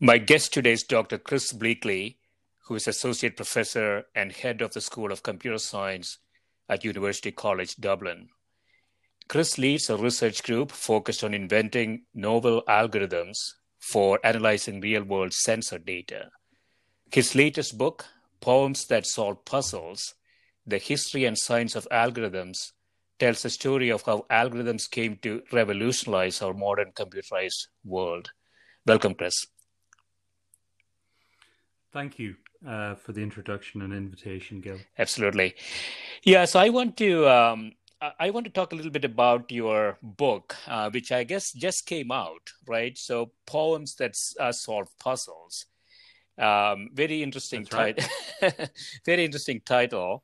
My guest today is Dr. Chris Bleakley, who is Associate Professor and Head of the School of Computer Science at University College Dublin. Chris leads a research group focused on inventing novel algorithms for analyzing real world sensor data. His latest book, Poems That Solve Puzzles The History and Science of Algorithms, tells the story of how algorithms came to revolutionize our modern computerized world. Welcome, Chris. Thank you uh, for the introduction and invitation, Gil. Absolutely. Yeah, so I want to um, I want to talk a little bit about your book, uh, which I guess just came out, right? So poems that uh, solve puzzles. Um, very interesting title. Right. very interesting title.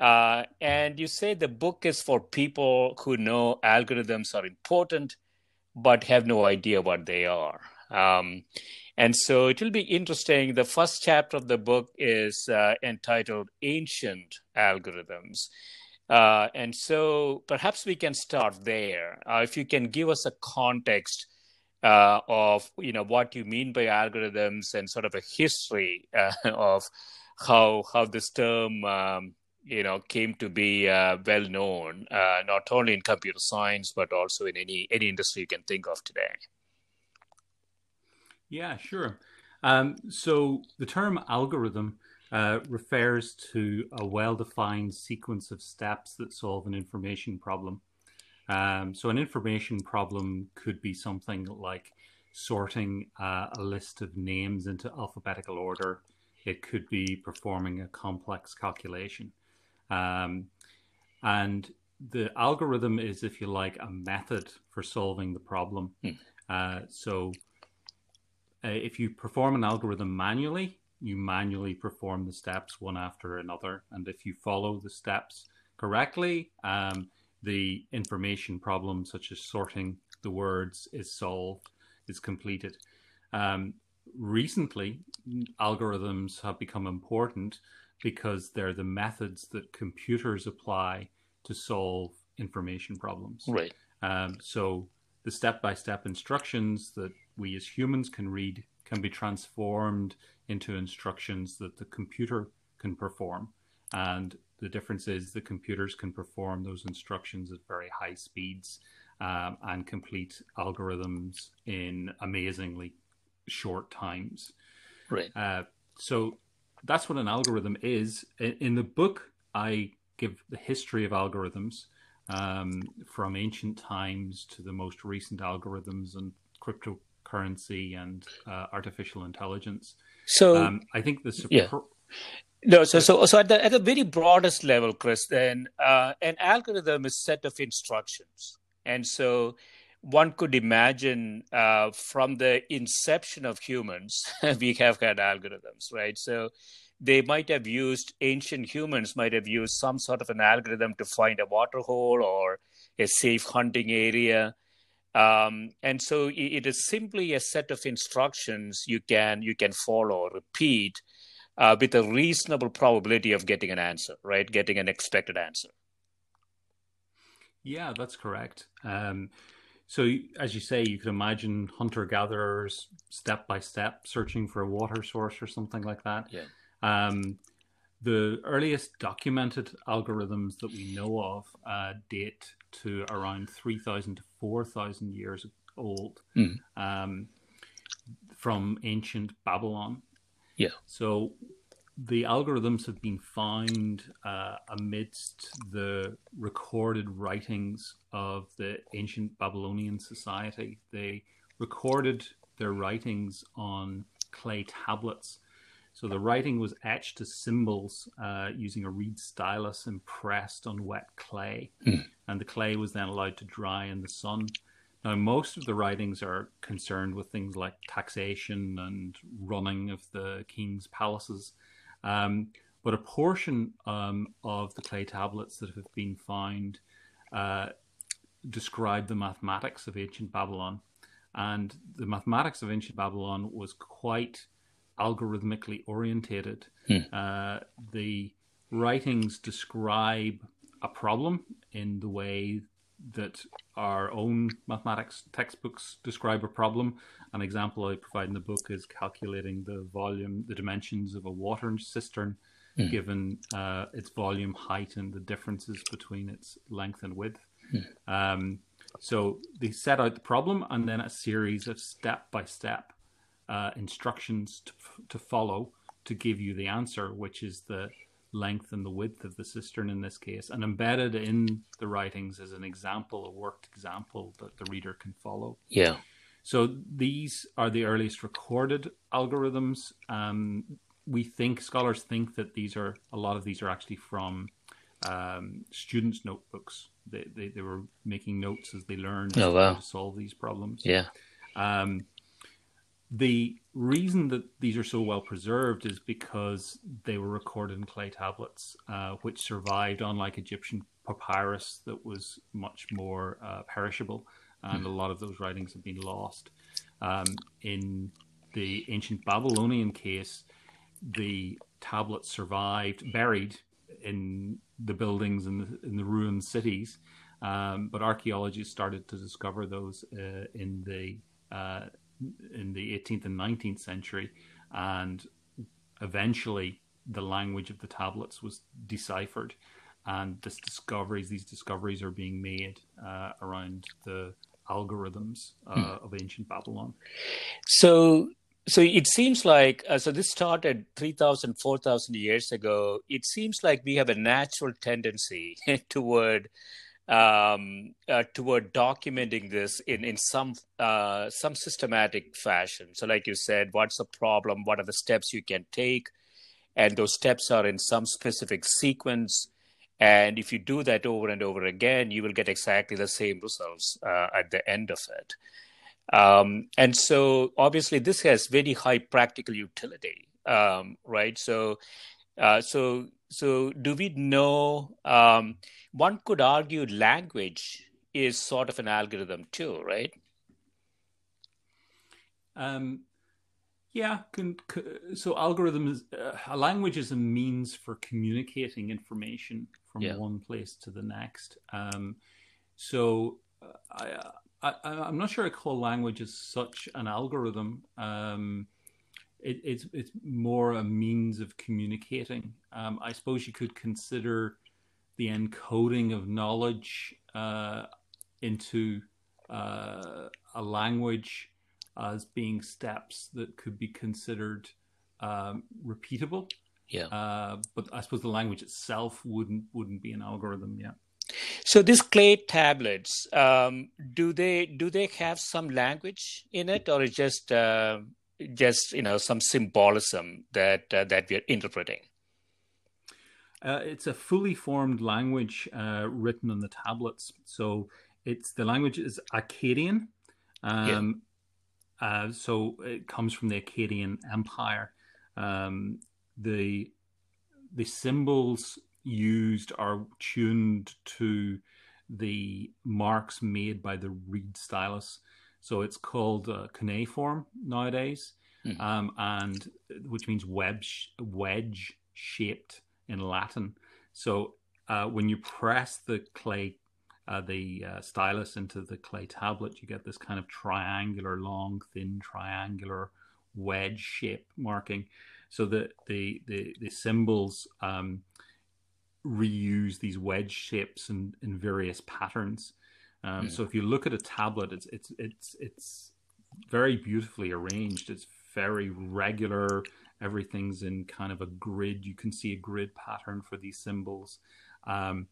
Uh, and you say the book is for people who know algorithms are important, but have no idea what they are. Um, and so it will be interesting. The first chapter of the book is uh, entitled Ancient Algorithms. Uh, and so perhaps we can start there. Uh, if you can give us a context uh, of you know what you mean by algorithms and sort of a history uh, of how how this term um, you know came to be uh, well known, not only in computer science but also in any any industry you can think of today. Yeah, sure. Um, so the term algorithm uh, refers to a well defined sequence of steps that solve an information problem. Um, so, an information problem could be something like sorting uh, a list of names into alphabetical order, it could be performing a complex calculation. Um, and the algorithm is, if you like, a method for solving the problem. Hmm. Uh, so, uh, if you perform an algorithm manually, you manually perform the steps one after another. And if you follow the steps correctly, um, the information problem, such as sorting the words, is solved, is completed. Um, recently, algorithms have become important because they're the methods that computers apply to solve information problems. Right. Um, so the step-by-step instructions that we as humans can read can be transformed into instructions that the computer can perform. And the difference is the computers can perform those instructions at very high speeds um, and complete algorithms in amazingly short times. Right. Uh, so that's what an algorithm is. In the book, I give the history of algorithms um, from ancient times to the most recent algorithms and cryptocurrency and uh, artificial intelligence. So um, I think this. Yeah. No, so so so at the at the very broadest level, Chris, then uh, an algorithm is set of instructions, and so one could imagine uh, from the inception of humans, we have had algorithms, right? So they might have used ancient humans might have used some sort of an algorithm to find a water hole or a safe hunting area. Um, and so it, it is simply a set of instructions you can you can follow, or repeat, uh, with a reasonable probability of getting an answer, right? Getting an expected answer. Yeah, that's correct. Um, so, as you say, you could imagine hunter gatherers step by step searching for a water source or something like that. Yeah. Um, the earliest documented algorithms that we know of uh, date to around 3,000 to 4,000 years old mm. um, from ancient Babylon. Yeah. So the algorithms have been found uh, amidst the recorded writings of the ancient Babylonian society. They recorded their writings on clay tablets. So the writing was etched to symbols uh, using a reed stylus impressed on wet clay. Mm. And the clay was then allowed to dry in the sun. Now, most of the writings are concerned with things like taxation and running of the king's palaces. Um, but a portion um, of the clay tablets that have been found uh, describe the mathematics of ancient Babylon. And the mathematics of ancient Babylon was quite algorithmically orientated. Hmm. Uh, the writings describe a problem in the way that our own mathematics textbooks describe a problem. An example I provide in the book is calculating the volume, the dimensions of a water cistern, mm. given uh, its volume, height, and the differences between its length and width. Mm. Um, so they set out the problem and then a series of step by step instructions to, to follow to give you the answer, which is the length and the width of the cistern in this case. And embedded in the writings is an example, a worked example that the reader can follow. Yeah. So these are the earliest recorded algorithms. Um, we think scholars think that these are a lot of these are actually from um, students' notebooks. They, they, they were making notes as they learned oh, wow. how to solve these problems. Yeah. Um, the reason that these are so well preserved is because they were recorded in clay tablets, uh, which survived, unlike Egyptian papyrus that was much more uh, perishable, and mm. a lot of those writings have been lost. Um, in the ancient Babylonian case, the tablets survived, buried in the buildings and the, in the ruined cities, um, but archaeologists started to discover those uh, in the uh, in the 18th and 19th century, and eventually the language of the tablets was deciphered, and this discoveries, these discoveries are being made uh, around the algorithms uh, hmm. of ancient Babylon. So, so it seems like uh, so this started 3000 4000 years ago it seems like we have a natural tendency toward um, uh, toward documenting this in in some uh, some systematic fashion. So, like you said, what's the problem? What are the steps you can take? And those steps are in some specific sequence. And if you do that over and over again, you will get exactly the same results uh, at the end of it. Um, and so, obviously, this has very high practical utility, um, right? So, uh, so so, do we know? Um, one could argue language is sort of an algorithm too, right? Um, yeah. Can, can, so, algorithm is uh, a language is a means for communicating information from yeah. one place to the next. Um, so, uh, I, I, am not sure I call language as such an algorithm. Um, it, it's it's more a means of communicating. Um, I suppose you could consider the encoding of knowledge uh, into uh, a language as being steps that could be considered um, repeatable. Yeah. Uh, but I suppose the language itself wouldn't wouldn't be an algorithm. Yeah. So these clay tablets, um, do they do they have some language in it, or is just uh, just you know some symbolism that uh, that we are interpreting. Uh, it's a fully formed language uh, written on the tablets. So it's the language is Akkadian. Um, yeah. Uh, so it comes from the Akkadian Empire. Um, the the symbols used are tuned to the marks made by the reed stylus. So it's called uh, cuneiform nowadays, mm. um, and which means wedge wedge shaped in Latin. So uh, when you press the clay, uh, the uh, stylus into the clay tablet, you get this kind of triangular, long, thin, triangular wedge shape marking. So the the the, the symbols um, reuse these wedge shapes in, in various patterns. Um, So if you look at a tablet, it's it's it's it's very beautifully arranged. It's very regular. Everything's in kind of a grid. You can see a grid pattern for these symbols. Um,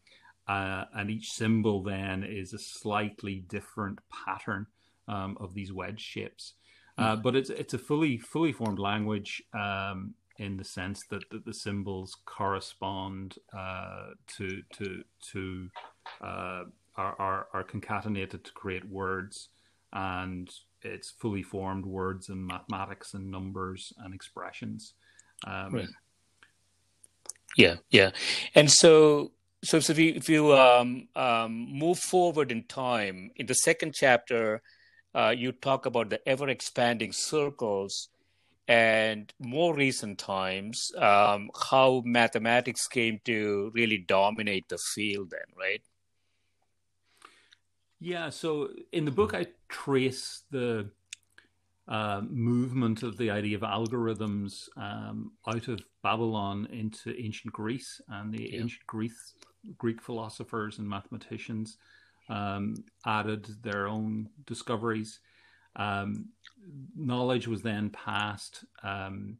uh, and each symbol then is a slightly different pattern um, of these wedge shapes. Uh, hmm. but it's it's a fully fully formed language um, in the sense that, that the symbols correspond uh, to to to uh, are, are, are concatenated to create words, and it's fully formed words and mathematics and numbers and expressions. Um, right. Yeah, yeah, and so so, so if you if you um, um, move forward in time in the second chapter, uh, you talk about the ever expanding circles and more recent times um, how mathematics came to really dominate the field then right yeah so in the book i trace the uh, movement of the idea of algorithms um, out of babylon into ancient greece and the yeah. ancient greece greek philosophers and mathematicians um, added their own discoveries um, knowledge was then passed um,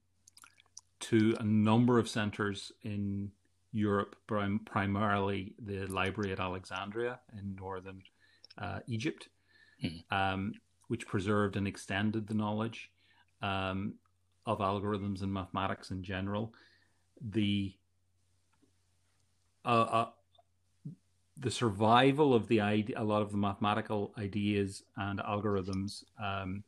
to a number of centers in Europe, prim- primarily the library at Alexandria in northern uh, Egypt, mm. um, which preserved and extended the knowledge um, of algorithms and mathematics in general. The uh, uh, the survival of the idea, a lot of the mathematical ideas and algorithms um,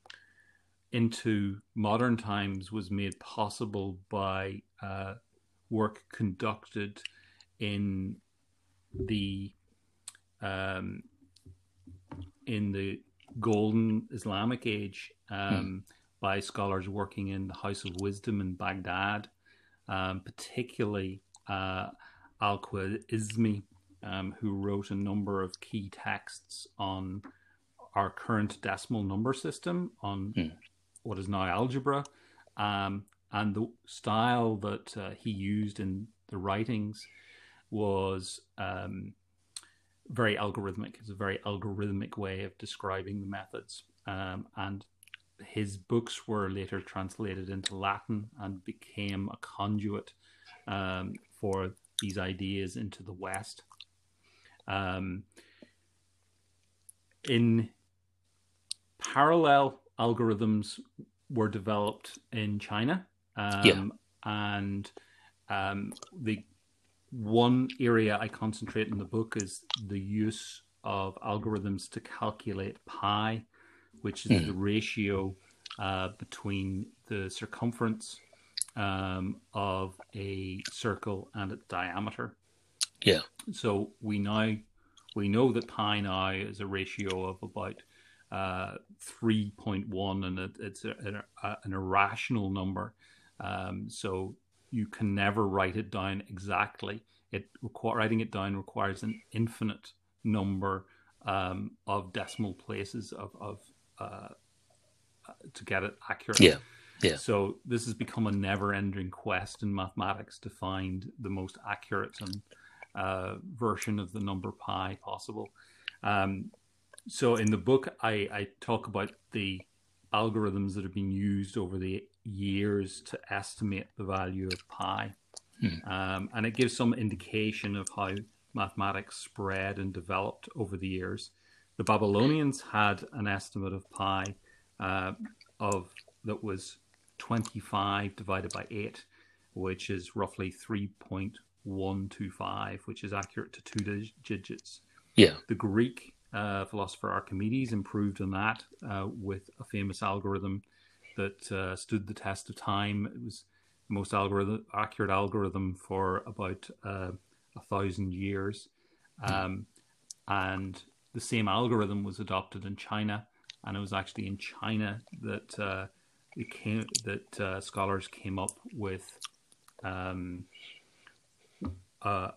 into modern times was made possible by uh, work conducted in the um, in the golden Islamic age um, hmm. by scholars working in the House of Wisdom in Baghdad, um, particularly uh, Al Khwarizmi, um, who wrote a number of key texts on our current decimal number system on hmm what is now algebra, um, and the style that uh, he used in the writings was um, very algorithmic. It's a very algorithmic way of describing the methods, um, and his books were later translated into Latin and became a conduit um, for these ideas into the West. Um, in parallel algorithms were developed in China. Um, yeah. And um, the one area I concentrate in the book is the use of algorithms to calculate pi, which is mm. the ratio uh, between the circumference um, of a circle and its diameter. Yeah. So we now we know that pi now is a ratio of about uh, 3.1 and it, it's a, a, an irrational number. Um, so you can never write it down exactly. It writing it down requires an infinite number um, of decimal places of, of uh, to get it accurate. Yeah. Yeah. So this has become a never-ending quest in mathematics to find the most accurate and uh, version of the number pi possible. Um, so in the book, I, I talk about the algorithms that have been used over the years to estimate the value of pi. Hmm. Um, and it gives some indication of how mathematics spread and developed over the years. The Babylonians had an estimate of pi uh, of that was 25 divided by 8, which is roughly 3.125, which is accurate to two digits. Yeah. The Greek uh, philosopher Archimedes improved on that uh, with a famous algorithm that uh, stood the test of time. It was the most algorithm, accurate algorithm for about uh, a thousand years. Um, and the same algorithm was adopted in China, and it was actually in China that uh, it came that uh, scholars came up with um, a,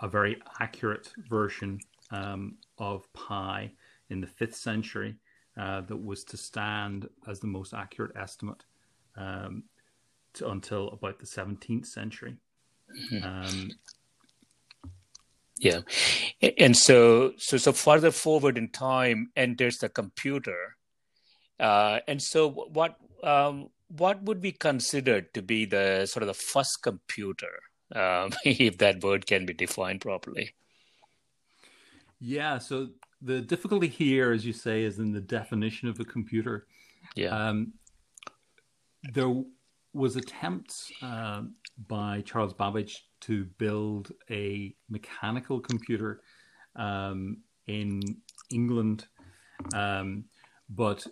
a, very accurate version um, of pi in the fifth century uh, that was to stand as the most accurate estimate um, to, until about the 17th century. Mm-hmm. Um, yeah, and so so so further forward in time enters the computer, uh, and so what um, what would be considered to be the sort of the first computer, um, if that word can be defined properly? Yeah, so the difficulty here, as you say, is in the definition of a computer. Yeah. Um, there was attempts uh, by Charles Babbage to build a mechanical computer um, in England, um, but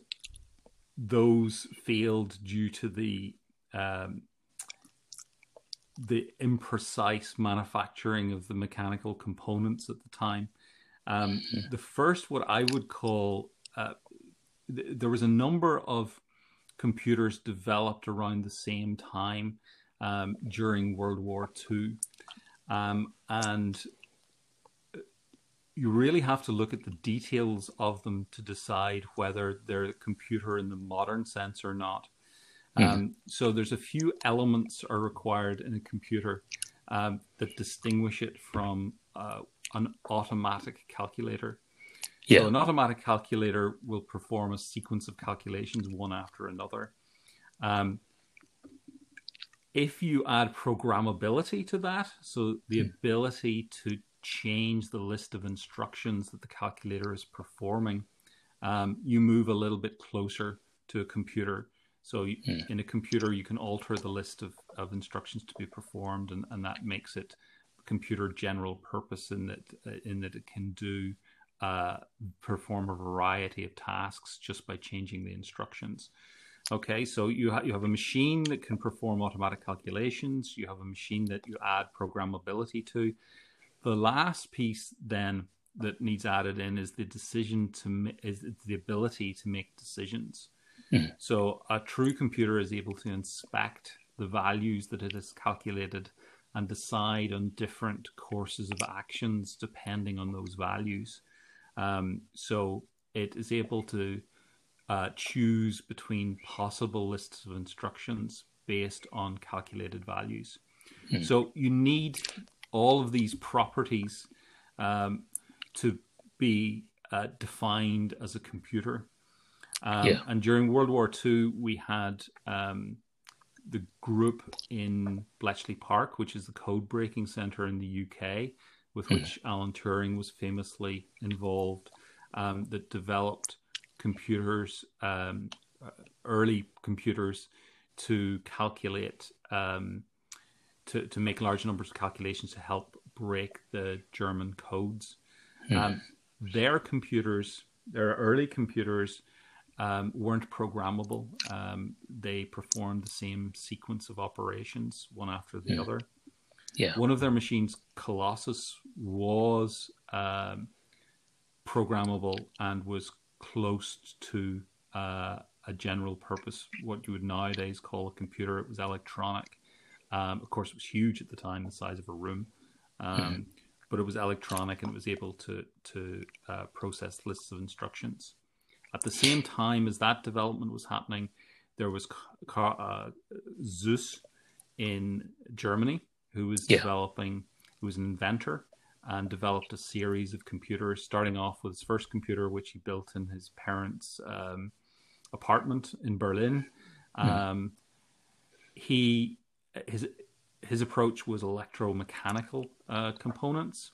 those failed due to the um, the imprecise manufacturing of the mechanical components at the time. Um, the first, what I would call, uh, th- there was a number of computers developed around the same time um, during World War II. Um, and you really have to look at the details of them to decide whether they're a computer in the modern sense or not. Mm. Um, so there's a few elements are required in a computer um, that distinguish it from uh, an automatic calculator. Yeah. So an automatic calculator will perform a sequence of calculations one after another. Um, if you add programmability to that, so the hmm. ability to change the list of instructions that the calculator is performing, um, you move a little bit closer to a computer. So you, hmm. in a computer, you can alter the list of, of instructions to be performed, and, and that makes it computer general purpose in that in that it can do uh, perform a variety of tasks just by changing the instructions. Okay, so you, ha- you have a machine that can perform automatic calculations. You have a machine that you add programmability to. The last piece then that needs added in is the decision to is the ability to make decisions. Mm. So a true computer is able to inspect the values that it has calculated and decide on different courses of actions depending on those values. Um, so it is able to uh, choose between possible lists of instructions based on calculated values. Hmm. So you need all of these properties um, to be uh, defined as a computer. Um, yeah. And during World War II, we had um, the group in Bletchley Park, which is the code breaking center in the UK, with hmm. which Alan Turing was famously involved, um, that developed computers, um, early computers, to calculate, um, to, to make large numbers of calculations to help break the German codes. Mm. their computers, their early computers, um, weren't programmable. Um, they performed the same sequence of operations one after the other. Yeah. One of their machines, Colossus, was um, programmable and was close to uh, a general purpose, what you would nowadays call a computer. It was electronic. Um, of course, it was huge at the time, the size of a room, um, mm-hmm. but it was electronic and it was able to to uh, process lists of instructions. At the same time as that development was happening, there was uh, Zuse in Germany who was yeah. developing, who was an inventor and developed a series of computers, starting off with his first computer, which he built in his parents' um, apartment in Berlin. Hmm. Um, he his his approach was electromechanical uh, components,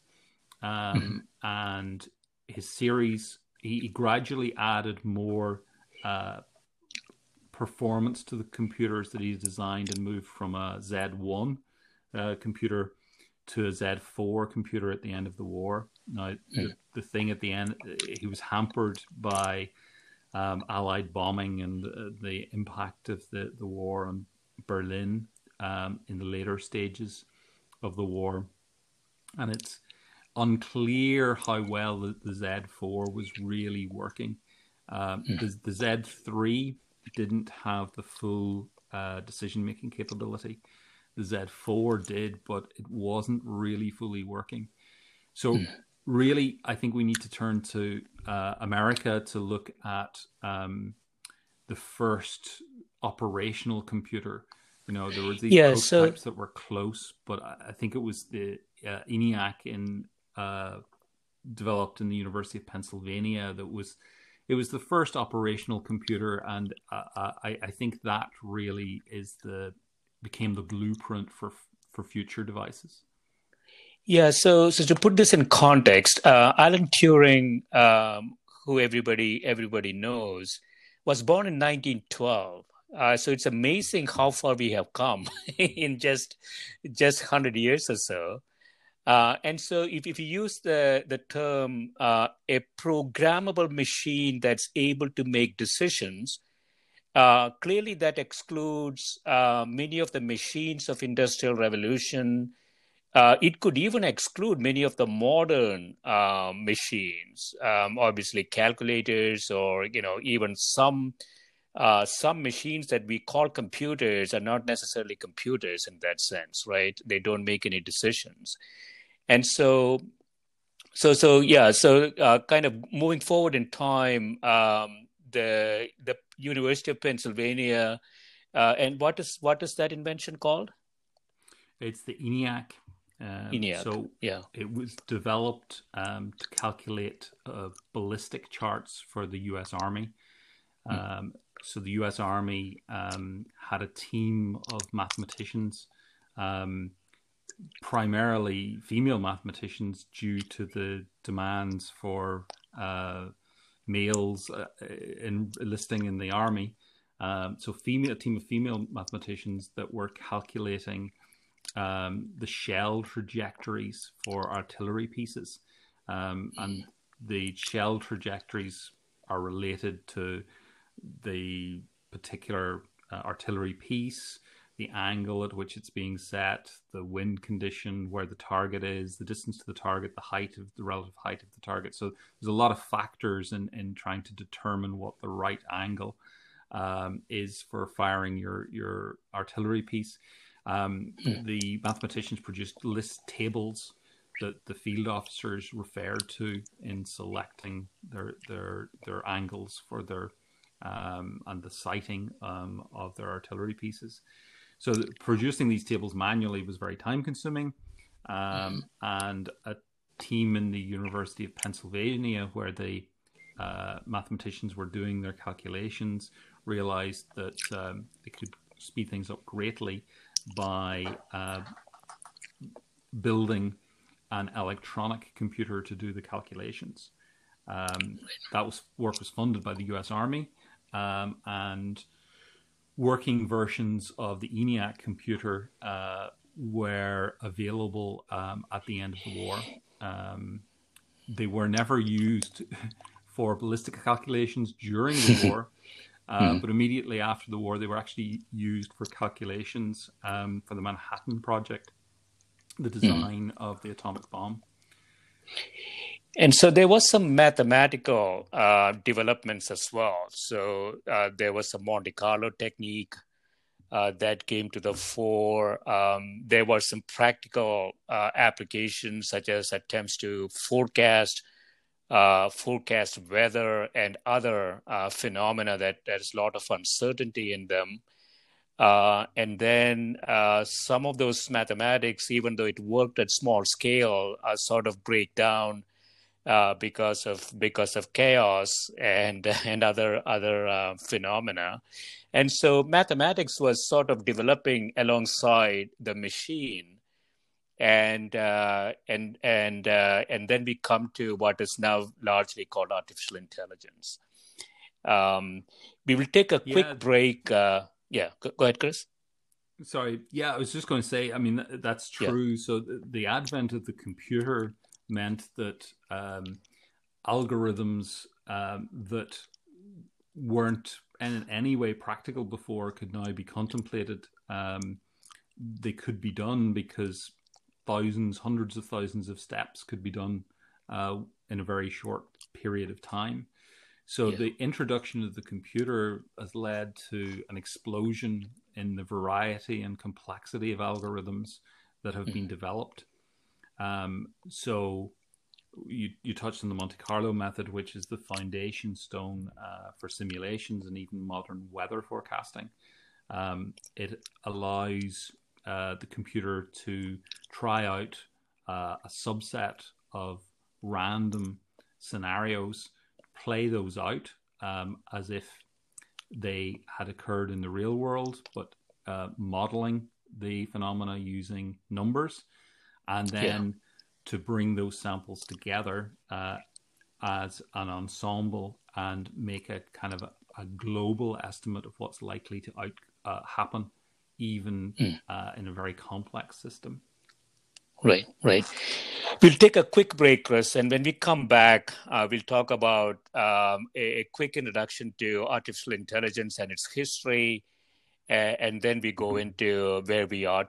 um, hmm. and his series he, he gradually added more uh, performance to the computers that he designed and moved from a Z1 uh, computer to a Z4 computer at the end of the war. Now, the, the thing at the end, he was hampered by um, Allied bombing and uh, the impact of the, the war on Berlin um, in the later stages of the war. And it's unclear how well the, the Z4 was really working. Um, mm. the, the, Z3 didn't have the full uh, decision making capability. The Z4 did, but it wasn't really fully working. So, mm. really, I think we need to turn to uh, America to look at um, the first operational computer. You know, there were these yeah, prototypes so... that were close, but I think it was the uh, ENIAC in uh, developed in the University of Pennsylvania that was it was the first operational computer, and uh, uh, I, I think that really is the became the blueprint for for future devices. Yeah, so so to put this in context, uh, Alan Turing, um, who everybody everybody knows, was born in 1912. Uh, so it's amazing how far we have come in just just 100 years or so. Uh, and so if, if you use the, the term uh, a programmable machine that's able to make decisions, uh, clearly that excludes uh, many of the machines of industrial revolution. Uh, it could even exclude many of the modern uh, machines, um, obviously calculators or you know even some some machines that we call computers are not necessarily computers in that sense, right? They don't make any decisions and so so so yeah so uh, kind of moving forward in time um, the the university of pennsylvania uh, and what is what is that invention called it's the eniac um, ENIAC. So yeah, it was developed um, to calculate uh, ballistic charts for the U.S. Army. Mm. Um, so the U.S. Army um, had a team of mathematicians um, primarily female mathematicians due to the demands for uh, males uh, in, enlisting in the army. Um, so, female a team of female mathematicians that were calculating um, the shell trajectories for artillery pieces, um, and the shell trajectories are related to the particular uh, artillery piece, the angle at which it's being set, the wind condition, where the target is, the distance to the target, the height of the relative height of the target. So there's a lot of factors in, in trying to determine what the right angle um, is for firing your your artillery piece. Um, yeah. The mathematicians produced list tables that the field officers referred to in selecting their their their angles for their um, and the sighting um, of their artillery pieces. So producing these tables manually was very time consuming. Um, and a team in the University of Pennsylvania, where the uh, mathematicians were doing their calculations, realized that um, they could speed things up greatly by uh, building an electronic computer to do the calculations. Um, that was work was funded by the U.S. Army, um, and working versions of the ENIAC computer uh, were available um, at the end of the war. Um, they were never used for ballistic calculations during the war, uh, hmm. but immediately after the war, they were actually used for calculations um, for the Manhattan Project, the hmm. design of the atomic bomb. And so there was some mathematical uh, developments as well. So uh, there was a Monte Carlo technique uh, that came to the fore. Um, there were some practical uh, applications, such as attempts to forecast uh, forecast weather and other uh, phenomena that there's a lot of uncertainty in them. and then some of those mathematics, even though it worked at small scale, sort of break down uh, because of because of chaos and and other other uh, phenomena, and so mathematics was sort of developing alongside the machine, and uh, and and uh, and then we come to what is now largely called artificial intelligence. Um, we will take a quick yeah. break. Uh, yeah, go, go, ahead, Chris. Sorry. Yeah, I was just going to say. I mean, that's true. Yeah. So the, the advent of the computer meant that um, algorithms um, that weren't in any way practical before could now be contemplated. Um, they could be done because thousands, hundreds of thousands of steps could be done uh, in a very short period of time. So yeah. the introduction of the computer has led to an explosion in the variety and complexity of algorithms that have mm. been developed. Um, so you you touched on the Monte Carlo method, which is the foundation stone uh, for simulations and even modern weather forecasting. Um, it allows uh, the computer to try out uh, a subset of random scenarios, play those out um, as if they had occurred in the real world, but uh, modeling the phenomena using numbers, and then yeah. to bring those samples together uh, as an ensemble and make a kind of a, a global estimate of what's likely to out, uh, happen, even mm. in a very complex system. Right, right. We'll take a quick break, Chris, and when we come back, uh, we'll talk about um, a, a, quick introduction to artificial intelligence and its history, uh, and then we go into where we are.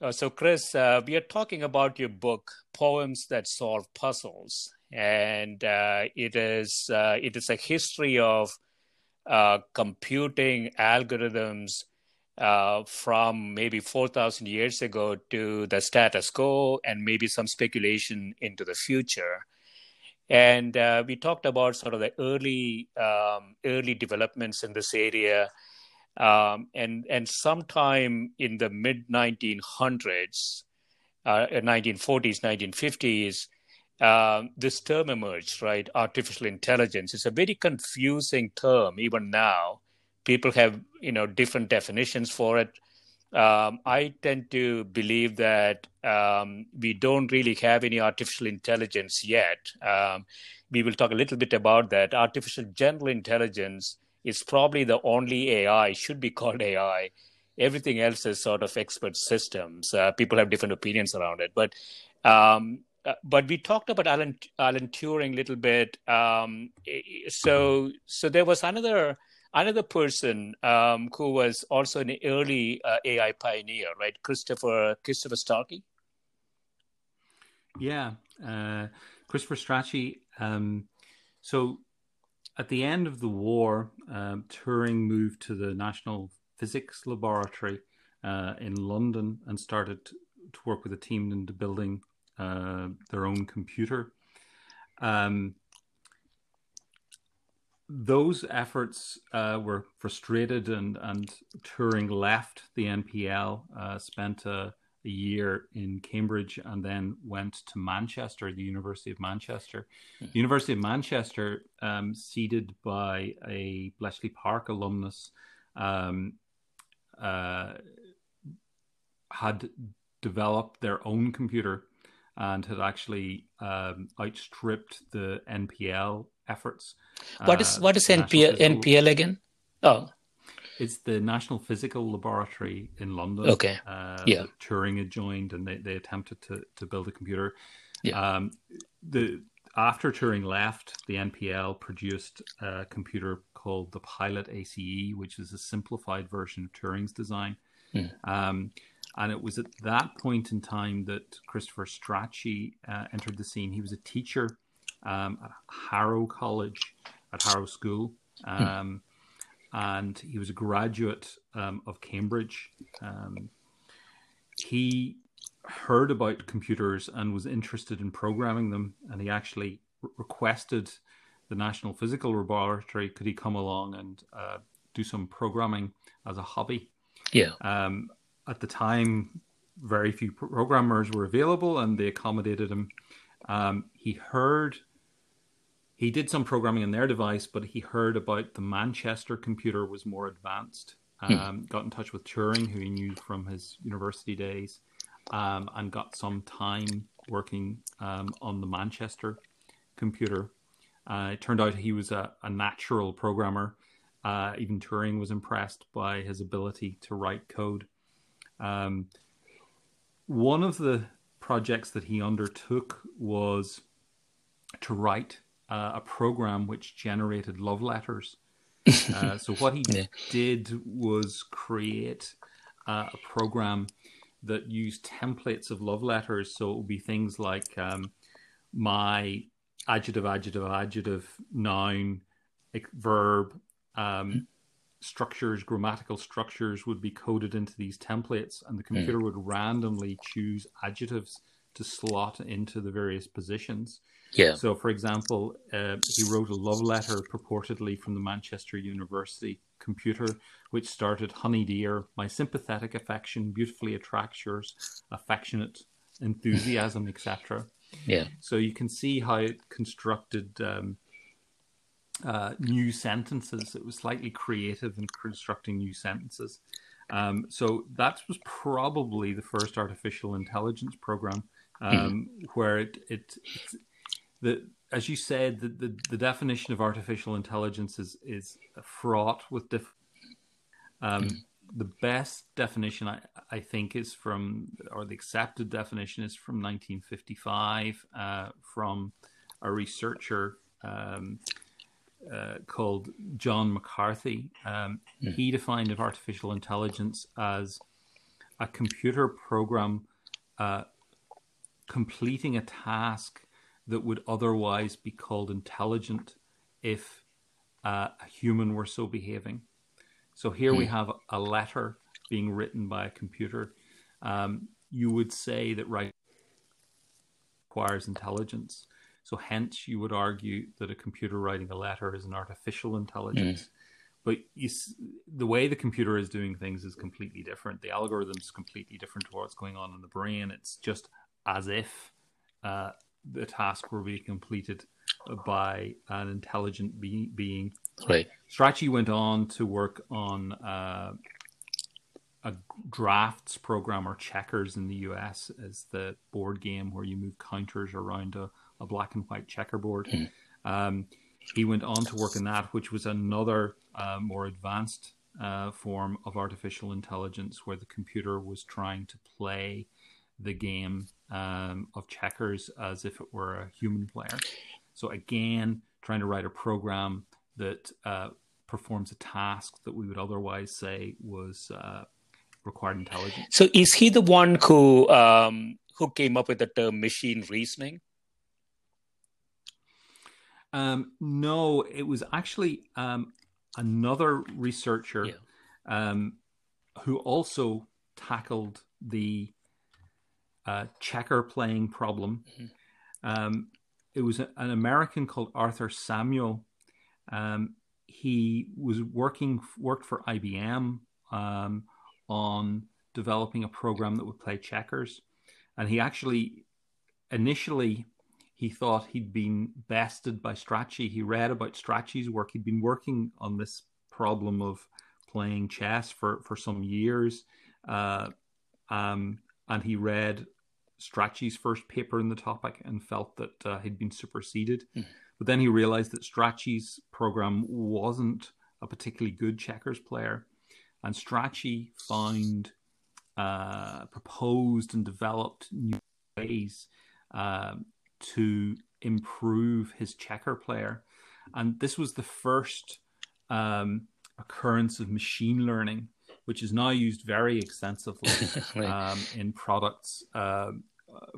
uh, so, Chris, uh, we are talking about your book, Poems That Solve Puzzles, and uh, it is uh, it is a history of uh, computing algorithms uh, from maybe 4,000 years ago to the status quo and maybe some speculation into the future. And we talked about sort of the early um, early developments in this area, um, and and sometime in the mid 1900s, 1940s, 1950s, um, this term emerged, right? Artificial intelligence. It's a very confusing term even now. People have, you know, different definitions for it. Um, I tend to believe that um, we don't really have any artificial intelligence yet. Um, we will talk a little bit about that. Artificial general intelligence is probably the only AI, should be called AI. Everything else is sort of expert systems. Uh, people have different opinions around it. But um, uh, but we talked about Alan Alan Turing a little bit. Um, so so there was another another person um, who was also an early uh, AI pioneer, right? Christopher Christopher Strachey. Yeah, uh, Christopher Strachey. Um, so at the end of the war, um, Turing moved to the National Physics Laboratory uh, in London and started to work with a team into building uh, their own computer. Um, those efforts uh, were frustrated, and, and Turing left the NPL, uh, spent a, a, year in Cambridge, and then went to Manchester, the University of Manchester. Mm-hmm. University of Manchester, um, seeded by a Bletchley Park alumnus, um, uh, had developed their own computer and had actually um, outstripped the NPL efforts. What is uh, what is NPL, NPL again? Oh, it's the National Physical Laboratory in London. Okay. Uh, yeah. Turing had joined, and they, they attempted to, to build a computer. Yeah. Um, the after Turing left, the NPL produced a computer called the Pilot ACE, which is a simplified version of Turing's design. Mm. Um, and it was at that point in time that Christopher Strachey uh, entered the scene. He was a teacher um, at Harrow College, at Harrow School. Hmm. Um, and he was a graduate um, of Cambridge. Um, he heard about computers and was interested in programming them, and he actually re- requested the National Physical Laboratory could he come along and uh, do some programming as a hobby. Yeah. Um, at the time, very few programmers were available, and they accommodated him. Um, he heard he did some programming in their device, but he heard about the Manchester computer was more advanced Hmm. Um, got in touch with Turing, who he knew from his university days, um, and got some time working um, on the Manchester computer. Uh, it turned out he was a, a natural programmer. Uh, even Turing was impressed by his ability to write code. Um, one of the projects that he undertook was to write uh, a program which generated love letters. Uh, so what he yeah. did was create uh, a program that used templates of love letters. So it would be things like um, my adjective, adjective, adjective, noun, verb, um, structures, grammatical structures would be coded into these templates, and the computer mm. would randomly choose adjectives to slot into the various positions. Yeah. So, for example, uh, he wrote a love letter purportedly from the Manchester University computer, which started, "Honey dear, my sympathetic affection beautifully attracts yours, affectionate enthusiasm, etc." Yeah. So you can see how it constructed um, uh, new sentences. It was slightly creative in constructing new sentences. Um, so that was probably the first artificial intelligence program um, mm. where it, it the as you said the, the, the, definition of artificial intelligence is is fraught with diff- um, the best definition I, I think is from or the accepted definition is from 1955 uh, from a researcher um, uh, called John McCarthy. Um, mm. He defined of artificial intelligence as a computer program uh, completing a task that would otherwise be called intelligent if uh, a human were so behaving. So here mm. we hmm. have a letter being written by a computer. Um, you would say that writing requires intelligence. So hence, you would argue that a computer writing a letter is an artificial intelligence. Mm. But you, the way the computer is doing things is completely different. The algorithm is completely different to what's going on in the brain. It's just as if uh, the task were be completed by an intelligent be- being. Right. Strachey went on to work on uh, a drafts program or checkers in the US as the board game where you move counters around a a black and white checkerboard. Mm. Um, he went on to work in that, which was another uh, more advanced uh, form of artificial intelligence where the computer was trying to play the game um, of checkers as if it were a human player. So, again, trying to write a program that uh, performs a task that we would otherwise say was uh, required intelligence. So, is he the one who um, who came up with the term machine reasoning? Um, no, it was actually um, another researcher yeah. um, who also tackled the uh, checker playing problem. Mm-hmm. Um, it was a, an American called Arthur Samuel. Um, he was working worked for IBM um, on developing a program that would play checkers, and he actually initially he thought he'd been bested by Strachey. He read about Strachey's work. He'd been working on this problem of playing chess for, for some years. Uh, um, and he read Strachey's first paper in the topic and felt that uh, he'd been superseded. Mm. But then he realized that Strachey's program wasn't a particularly good checkers player. And Strachey found, uh, proposed, and developed new ways um, to improve his checker player. And this was the first um, occurrence of machine learning, which is now used very extensively right. um, in products uh,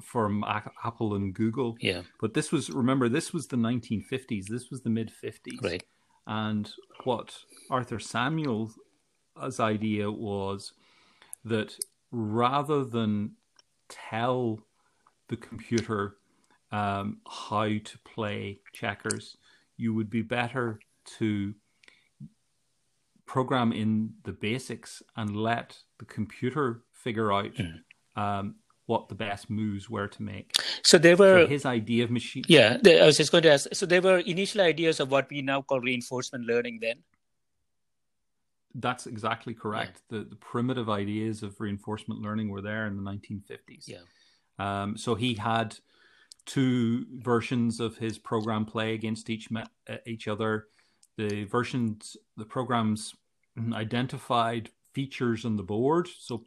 from Apple and Google. Yeah. But this was, remember, this was the 1950s. This was the mid 50s. Right. And what Arthur Samuel's idea was that rather than tell the computer um, how to play checkers, you would be better to program in the basics and let the computer figure out mm. um, what the best moves were to make. So there were so his idea of machine. Yeah, I was just going to ask. So there were initial ideas of what we now call reinforcement learning. Then. that's exactly correct. Yeah. The, the primitive ideas of reinforcement learning were there in the 1950s. Yeah. Um, so he had two versions of his program play against each uh, each other. The versions, the programs identified features on the board, so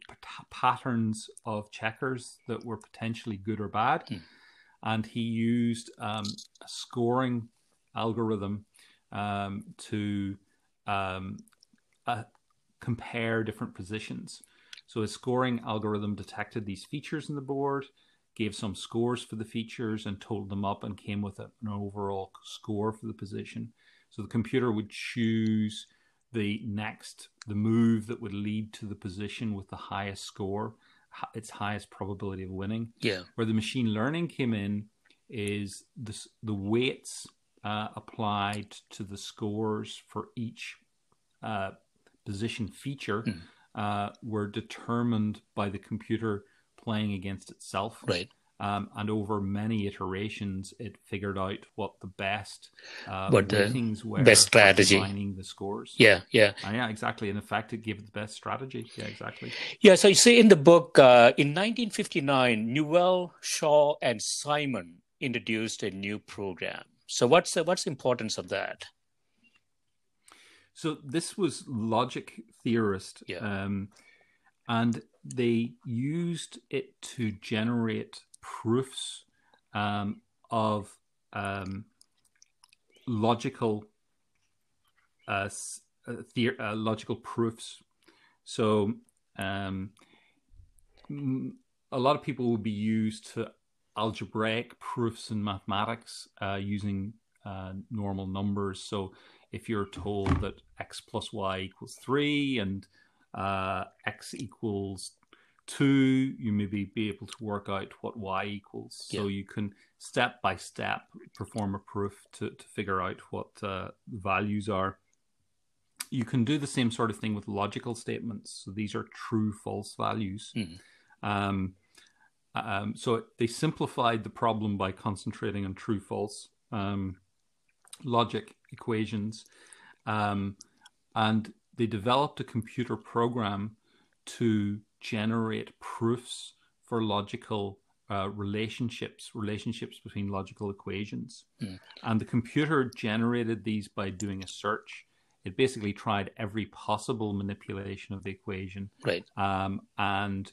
patterns of checkers that were potentially good or bad, hmm. and he used um, a scoring algorithm um, to um, uh, compare different positions. So his scoring algorithm detected these features in the board, gave some scores for the features, and totaled them up and came with an overall score for the position. So the computer would choose the next, the move that would lead to the position with the highest score, its highest probability of winning. Yeah. Where the machine learning came in is the, the weights uh, applied to the scores for each uh, position feature mm. uh, were determined by the computer playing against itself. Right. Um, and over many iterations, it figured out what the best uh, the were best strategy, finding the scores. Yeah, yeah, uh, yeah, exactly. In effect, it gave it the best strategy. Yeah, exactly. Yeah. So you see in the book, uh, in 1959, Newell, Shaw, and Simon introduced a new program. So what's the, what's the importance of that? So this was logic theorist, yeah. um, and they used it to generate proofs um, of um, logical uh, uh, the- uh, logical proofs. So um, a lot of people will be used to algebraic proofs in mathematics uh, using uh, normal numbers. So if you're told that x plus y equals three and uh, x equals two, you maybe be able to work out what y equals. Yeah. So you can step by step perform a proof to, to figure out what uh, values are. You can do the same sort of thing with logical statements. So these are true false values. Mm. Um, um, so they simplified the problem by concentrating on true false um, logic equations. Um, and they developed a computer program to generate proofs for logical uh, relationships, relationships between logical equations. Mm. And the computer generated these by doing a search. It basically tried every possible manipulation of the equation. Right. Um, and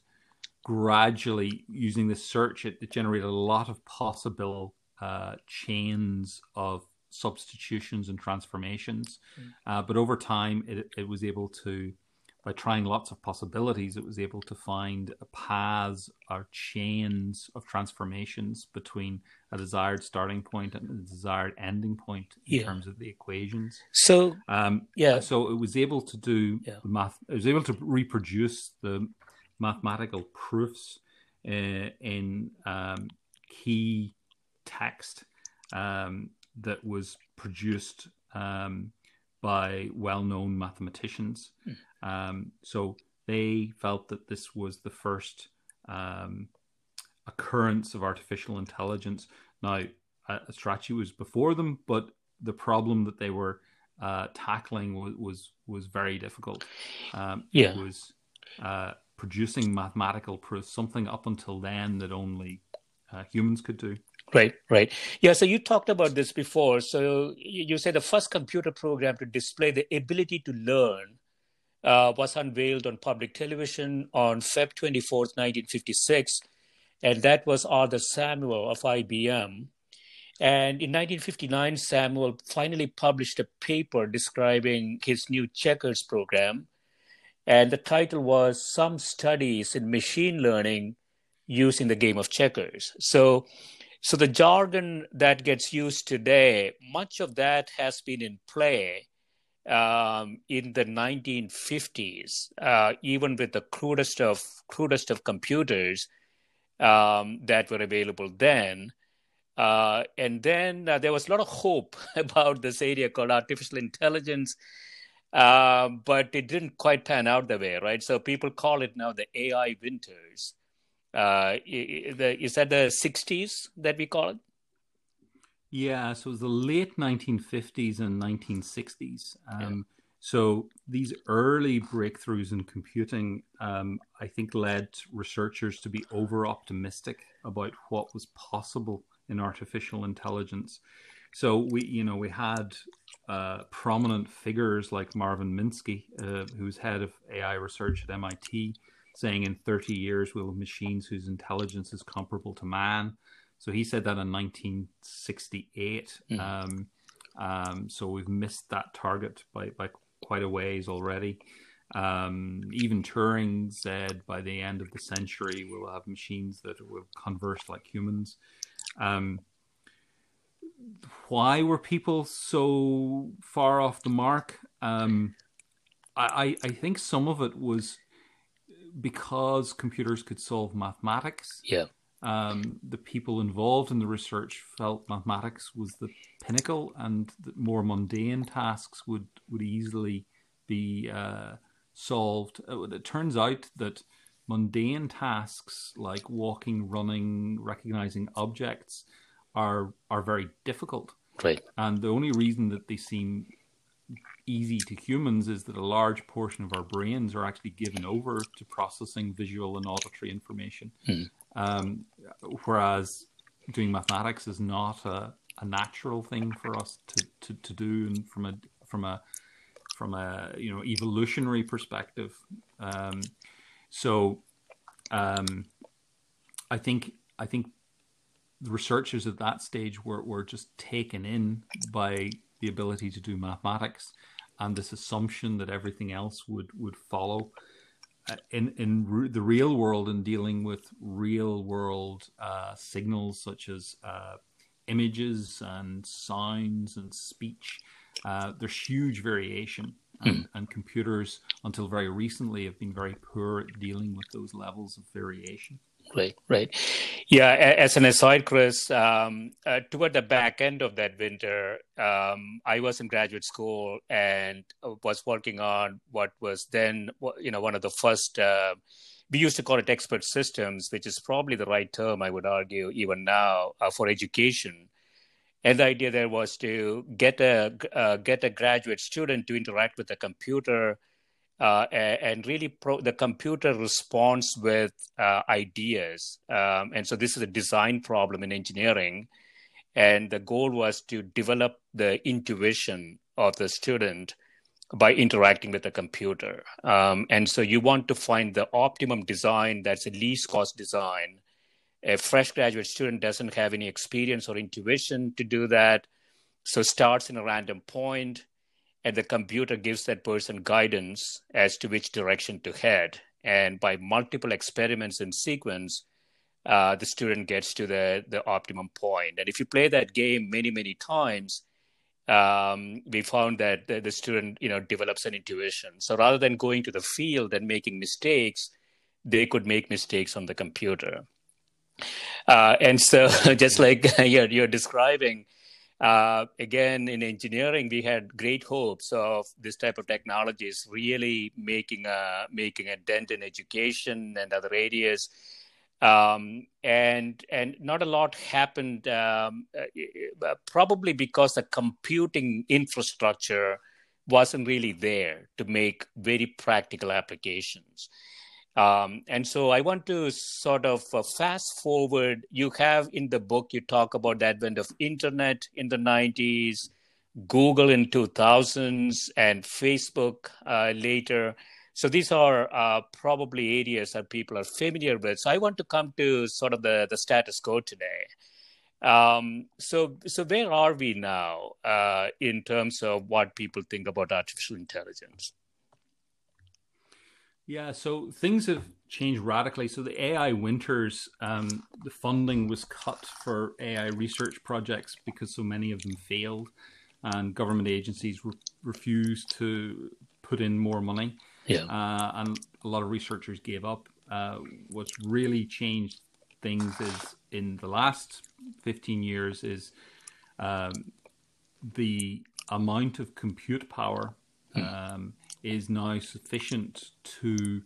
gradually, using the search, it, it generated a lot of possible uh, chains of substitutions and transformations. Mm. Uh, but over time, it, it was able to, by trying lots of possibilities, it was able to find paths or chains of transformations between a desired starting point and a desired ending point in yeah. terms of the equations. So, um, yeah. So it was able to do yeah. math. It was able to reproduce the mathematical proofs uh, in um, key text um, that was produced um, by well-known mathematicians. Hmm. Um, so they felt that this was the first um, occurrence of artificial intelligence. Now, uh, Strachey was before them, but the problem that they were uh, tackling was, was, was very difficult. Um, yeah. It was uh, producing mathematical proofs, something up until then that only uh, humans could do. Right, right. Yeah, so you talked about this before. So you said the first computer program to display the ability to learn uh, was unveiled on public television on Feb 24th, 1956. And that was Arthur Samuel of IBM. And in 1959, Samuel finally published a paper describing his new checkers program. And the title was Some Studies in Machine Learning Using the Game of Checkers. So so the jargon that gets used today, much of that has been in play um, in the 1950s, uh, even with the crudest of crudest of computers um, that were available then. Uh, and then uh, there was a lot of hope about this area called artificial intelligence, uh, but it didn't quite pan out the way, right? So people call it now the AI winters uh, is that the 60s that we call it? Yeah, so it was the late 1950s and 1960s. Um, So these early breakthroughs in computing, um, I think, led researchers to be over optimistic about what was possible in artificial intelligence. So we, you know, we had uh, prominent figures like Marvin Minsky, uh, who's head of AI research at MIT, saying in 30 years we'll have machines whose intelligence is comparable to man. So he said that in 1968. Mm. Um, um, so we've missed that target by, by quite a ways already. Um, even Turing said by the end of the century we'll have machines that will converse like humans. Um, why were people so far off the mark? Um, I, I think some of it was because computers could solve mathematics. Yeah. Um, the people involved in the research felt mathematics was the pinnacle, and that more mundane tasks would would easily be uh, solved. Uh, it turns out that mundane tasks like walking, running, recognizing objects are are very difficult. Right. And the only reason that they seem easy to humans is that a large portion of our brains are actually given over to processing visual and auditory information. Hmm. Um, whereas doing mathematics is not a, a natural thing for us to, to, to do and from a from a from a you know evolutionary perspective. Um, so um, I think I think the researchers at that stage were, were just taken in by the ability to do mathematics and this assumption that everything else would would follow. Uh, in in re- the real world, in dealing with real world uh, signals such as uh, images and sounds and speech, uh, there's huge variation. And, mm. and computers, until very recently, have been very poor at dealing with those levels of variation. Right, right. Yeah, as an aside, Chris, um, uh, toward the back end of that winter, um, I was in graduate school and was working on what was then, you know, one of the first. Uh, we used to call it expert systems, which is probably the right term, I would argue, even now uh, for education. And the idea there was to get a uh, get a graduate student to interact with a computer uh, and really pro- the computer responds with uh, ideas. Um, and so this is a design problem in engineering. And the goal was to develop the intuition of the student by interacting with the computer. Um, and so you want to find the optimum design that's a least cost design. A fresh graduate student doesn't have any experience or intuition to do that. So starts in a random point and the computer gives that person guidance as to which direction to head. And by multiple experiments in sequence, uh, the student gets to the, the optimum point. And if you play that game many, many times, um, we found that the, the, student, you know, develops an intuition. So rather than going to the field and making mistakes, they could make mistakes on the computer. Uh, and so, just like you're, you're describing, uh, again, in engineering, we had great hopes of this type of technologies really making a making a dent in education and other areas. Um, and and not a lot happened, um, uh, uh probably because the computing infrastructure wasn't really there to make very practical applications. Um, and so I want to sort of uh, fast forward. You have in the book, you talk about the advent of internet in the 90s, Google in 2000s, and Facebook uh, later. So these are uh, probably areas that people are familiar with. So I want to come to sort of the, the status quo today. Um, so, so where are we now uh, in terms of what people think about artificial intelligence? Yeah, so things have changed radically. So the AI winters, um, the funding was cut for AI research projects because so many of them failed, and government agencies re- refused to put in more money. Yeah, uh, and a lot of researchers gave up. Uh, what's really changed things is in the last 15 years is um, the amount of compute power. Hmm. Um, is now sufficient to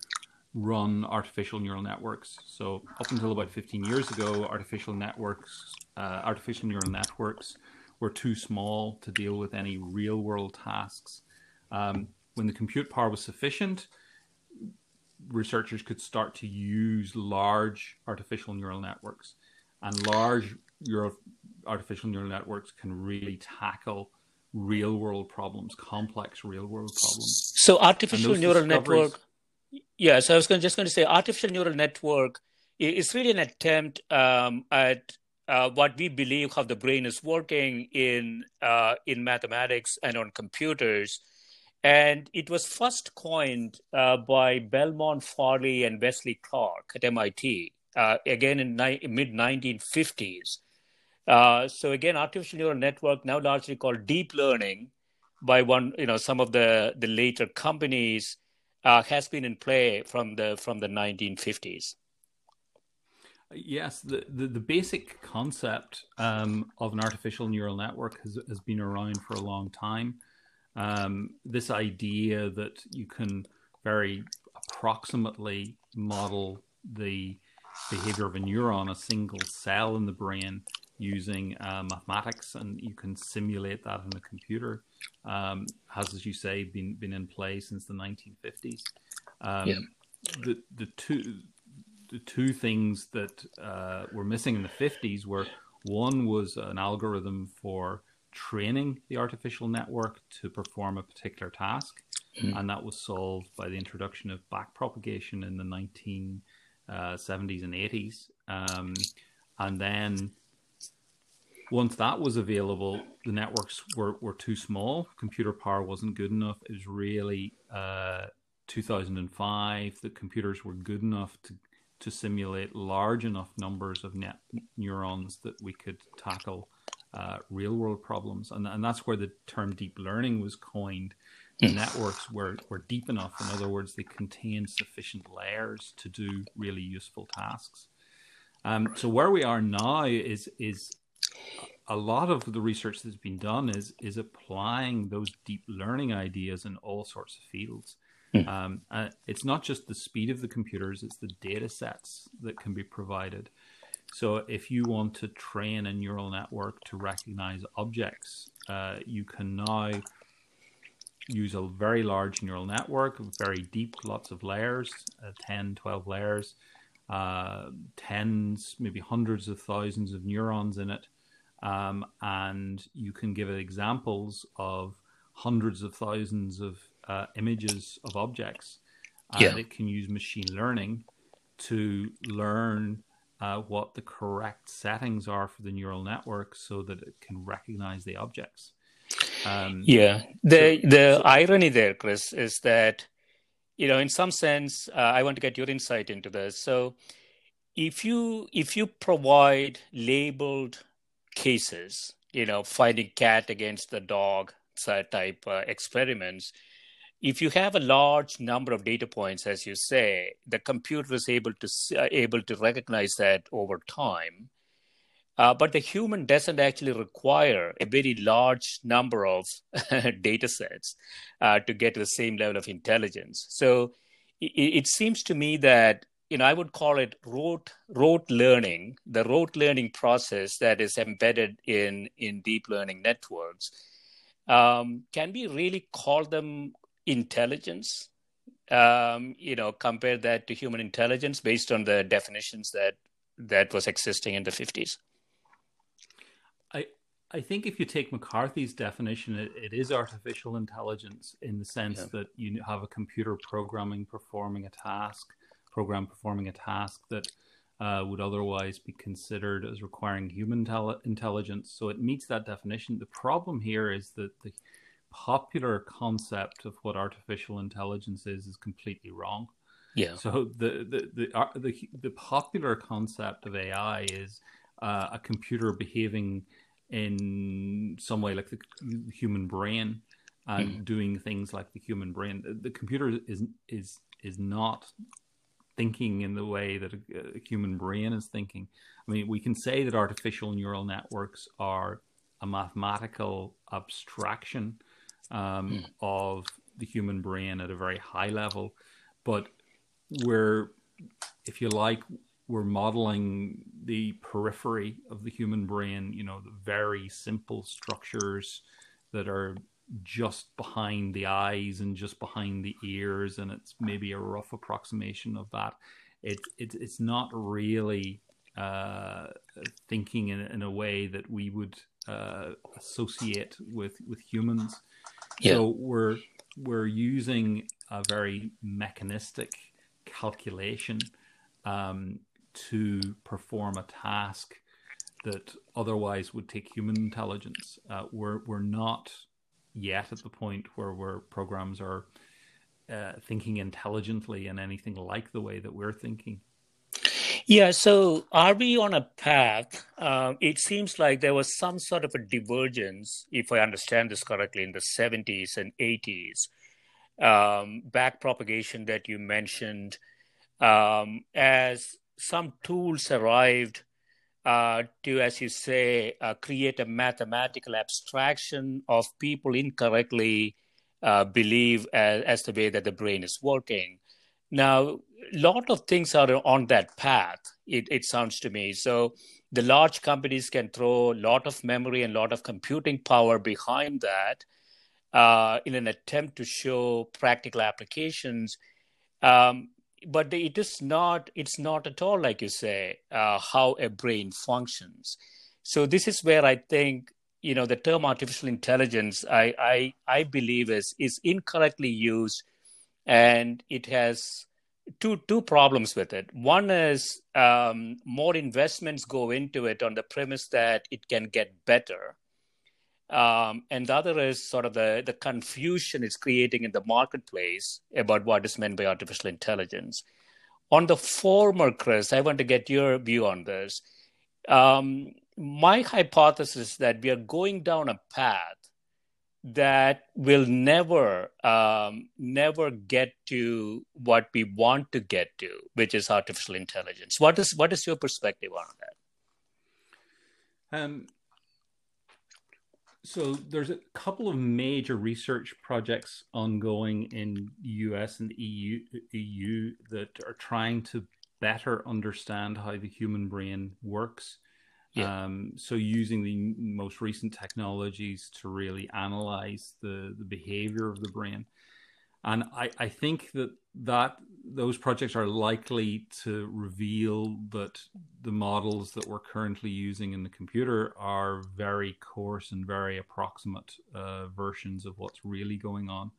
run artificial neural networks. So up until about 15 years ago, artificial networks, uh, artificial neural networks were too small to deal with any real world tasks. Um, when the compute power was sufficient, researchers could start to use large artificial neural networks, and large artificial neural networks can really tackle real world problems, complex real world problems. So artificial neural network. Yeah, so I was going, just going to say artificial neural network is really an attempt um, at uh, what we believe how the brain is working in uh, in mathematics and on computers. And it was first coined uh, by Belmont Farley and Wesley Clark at MIT, uh, again in ni- mid 1950s. Uh, so again, artificial neural network now largely called deep learning by one, you know, some of the the later companies uh, has been in play from the from the 1950s. Yes, the, the, the basic concept um, of an artificial neural network has, has been around for a long time. Um, this idea that you can very approximately model the behavior of a neuron, a single cell in the brain, using uh, mathematics, and you can simulate that in a computer. Um, has, as you say, been been in play since the 1950s. Um, yeah. The the two the two things that uh, were missing in the 50s were one was an algorithm for training the artificial network to perform a particular task, mm-hmm. and that was solved by the introduction of backpropagation in the 1970s uh, and 80s. Um, and then once that was available, the networks were, were too small. Computer power wasn't good enough. It was really uh, 2005 that computers were good enough to to simulate large enough numbers of net neurons that we could tackle uh, real world problems. And, and that's where the term deep learning was coined. The hmm. networks were, were deep enough. In other words, they contained sufficient layers to do really useful tasks. Um, so where we are now is is a lot of the research that's been done is is applying those deep learning ideas in all sorts of fields. Mm. Um, uh, it's not just the speed of the computers; it's the data sets that can be provided. So, if you want to train a neural network to recognize objects, uh, you can now use a very large neural network, very deep, lots of layers, uh, 10, 12 layers, uh, tens, maybe hundreds of thousands of neurons in it um, and you can give it examples of hundreds of thousands of uh, images of objects. And yeah. it can use machine learning to learn uh, what the correct settings are for the neural network so that it can recognize the objects. Um, yeah, the so, the so, irony there, Chris, is that you know, in some sense, uh, I want to get your insight into this. So, if you if you provide labeled cases, you know, fighting cat against the dog type uh, experiments, if you have a large number of data points, as you say, the computer is able to uh, able to recognize that over time. Uh, but the human doesn't actually require a very large number of data sets uh, to get to the same level of intelligence. So it, it, seems to me that you know, I would call it rote rote learning, the rote learning process that is embedded in in deep learning networks. Um, can we really call them intelligence? Um, you know, compare that to human intelligence based on the definitions that that was existing in the fifties. I think if you take McCarthy's definition, it, it is artificial intelligence in the sense yeah. that you have a computer programming performing a task program performing a task that uh, would otherwise be considered as requiring human tel- intelligence. So it meets that definition. The problem here is that the popular concept of what artificial intelligence is is completely wrong. Yeah. So the the the uh, the, the popular concept of AI is uh, a computer behaving in some way like the human brain and mm. doing things like the human brain. The, the computer is is is not thinking in the way that a, a, human brain is thinking. I mean, we can say that artificial neural networks are a mathematical abstraction um, mm. of the human brain at a very high level, but we're, if you like, we're modeling the periphery of the human brain. You know, the very simple structures that are just behind the eyes and just behind the ears, and it's maybe a rough approximation of that. It, it it's not really uh, thinking in, in, a way that we would uh, associate with with humans. Yeah. So we're we're using a very mechanistic calculation um, to perform a task that otherwise would take human intelligence. Uh, we're we're not yet at the point where where programs are uh, thinking intelligently in anything like the way that we're thinking. Yeah, so are we on a path? Uh, it seems like there was some sort of a divergence, if I understand this correctly, in the 70s and 80s. Um, back propagation that you mentioned, um, as some tools arrived uh, to, as you say, uh, create a mathematical abstraction of people incorrectly uh, believe as, as, the way that the brain is working. Now, a lot of things are on that path, it, it sounds to me. So the large companies can throw a lot of memory and a lot of computing power behind that uh, in an attempt to show practical applications. Um, but it is not it's not at all like you say uh, how a brain functions. So this is where i think you know the term artificial intelligence i i i believe is is incorrectly used and it has two two problems with it. One is um, more investments go into it on the premise that it can get better um, and the other is sort of the, the confusion it's creating in the marketplace about what is meant by artificial intelligence. On the former, Chris, I want to get your view on this. Um, my hypothesis is that we are going down a path that will never, um, never get to what we want to get to, which is artificial intelligence. What is what is your perspective on that? Um, so there's a couple of major research projects ongoing in US and EU EU that are trying to better understand how the human brain works. Yeah. Um, so using the most recent technologies to really analyze the, the behavior of the brain. And I, I think that that those projects are likely to reveal that the models that we're currently using in the computer are very coarse and very approximate uh, versions of what's really going on.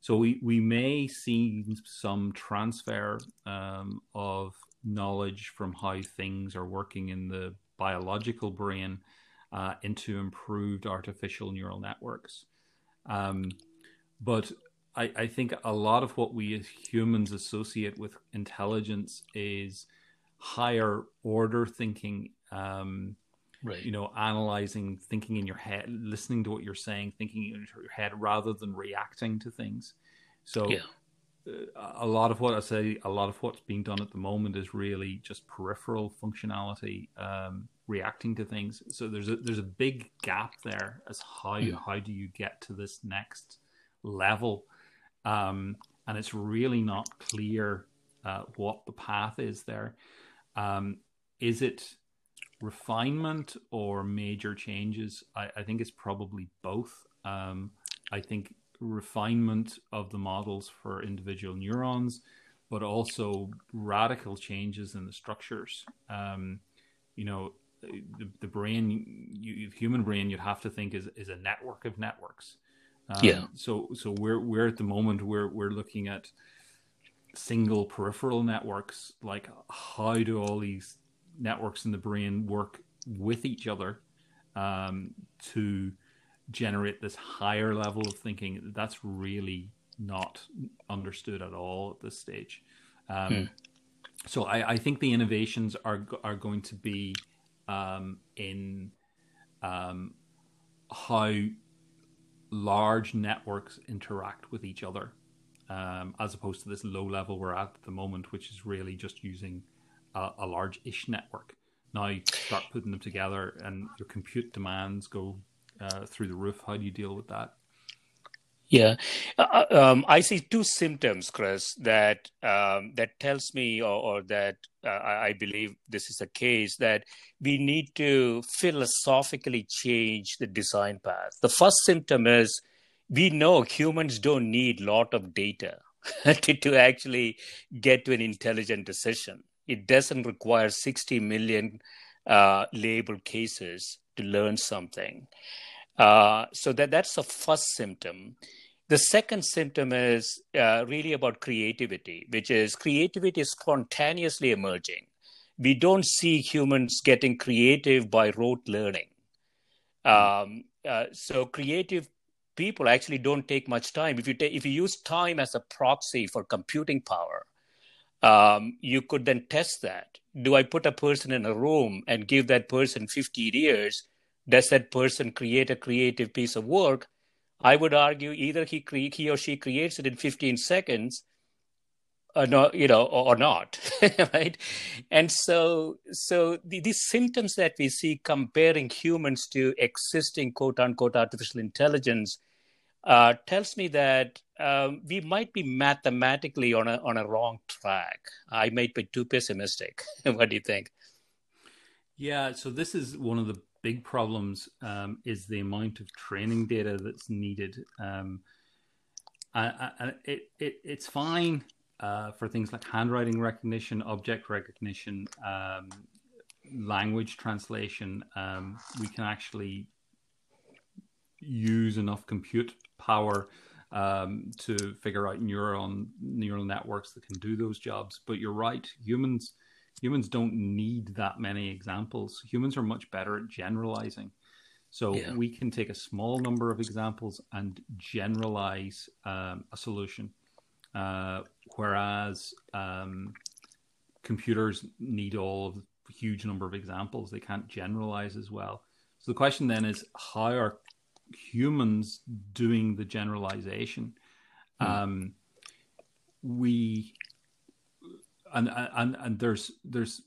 So we, we may see some transfer um, of knowledge from how things are working in the biological brain uh, into improved artificial neural networks. Um, but I, I think a lot of what we as humans associate with intelligence is higher order thinking. Um, right. You know, analyzing, thinking in your head, listening to what you're saying, thinking in your head rather than reacting to things. So, yeah. Uh, a lot of what I say, a lot of what's being done at the moment is really just peripheral functionality, um, reacting to things. So there's a there's a big gap there as how yeah. how do you get to this next level um, and it's really not clear uh, what the path is there. Um, is it refinement or major changes? I, I think it's probably both. Um, I think refinement of the models for individual neurons, but also radical changes in the structures. Um, you know, the, the brain, you, human brain, you'd have to think is is a network of networks. Um, yeah. So so we're we're at the moment we're we're looking at single peripheral networks. Like how do all these networks in the brain work with each other um, to generate this higher level of thinking? That's really not understood at all at this stage. Um, hmm. So I, I, think the innovations are are going to be um, in um, how large networks interact with each other, um, as opposed to this low level we're at at the moment, which is really just using a, a large ish network. Now you start putting them together, and your compute demands go uh, through the roof. How do you deal with that? Yeah, uh, uh, um, I see two symptoms, Chris, that um, that tells me, or, or that uh, I believe this is a case, that we need to philosophically change the design path. The first symptom is we know humans don't need a lot of data to, to actually get to an intelligent decision. It doesn't require 60 million uh, labeled cases to learn something. Uh, so that that's the first symptom. The second symptom is uh, really about creativity, which is creativity is spontaneously emerging. We don't see humans getting creative by rote learning. Um, uh, so creative people actually don't take much time. If you take, if you use time as a proxy for computing power, um, you could then test that. Do I put a person in a room and give that person 15 years? Does that person create a creative piece of work? I would argue either he cre- he or she creates it in 15 seconds, or not, you know, or, or not, right? And so, so the, these symptoms that we see comparing humans to existing quote unquote artificial intelligence uh, tells me that um, we might be mathematically on a on a wrong track. I might be too pessimistic. what do you think? Yeah, so this is one of the big problems um, is the amount of training data that's needed. Um, and it, it, it's fine uh, for things like handwriting recognition, object recognition, um, language translation. Um, we can actually use enough compute power um, to figure out neuron neural networks that can do those jobs. But you're right, humans humans don't need that many examples. Humans are much better at generalizing. So yeah. we can take a small number of examples and generalize um, a solution, uh, whereas um, computers need all of huge number of examples. They can't generalize as well. So the question then is, how are humans doing the generalization? Mm. Um, we and and and there's there's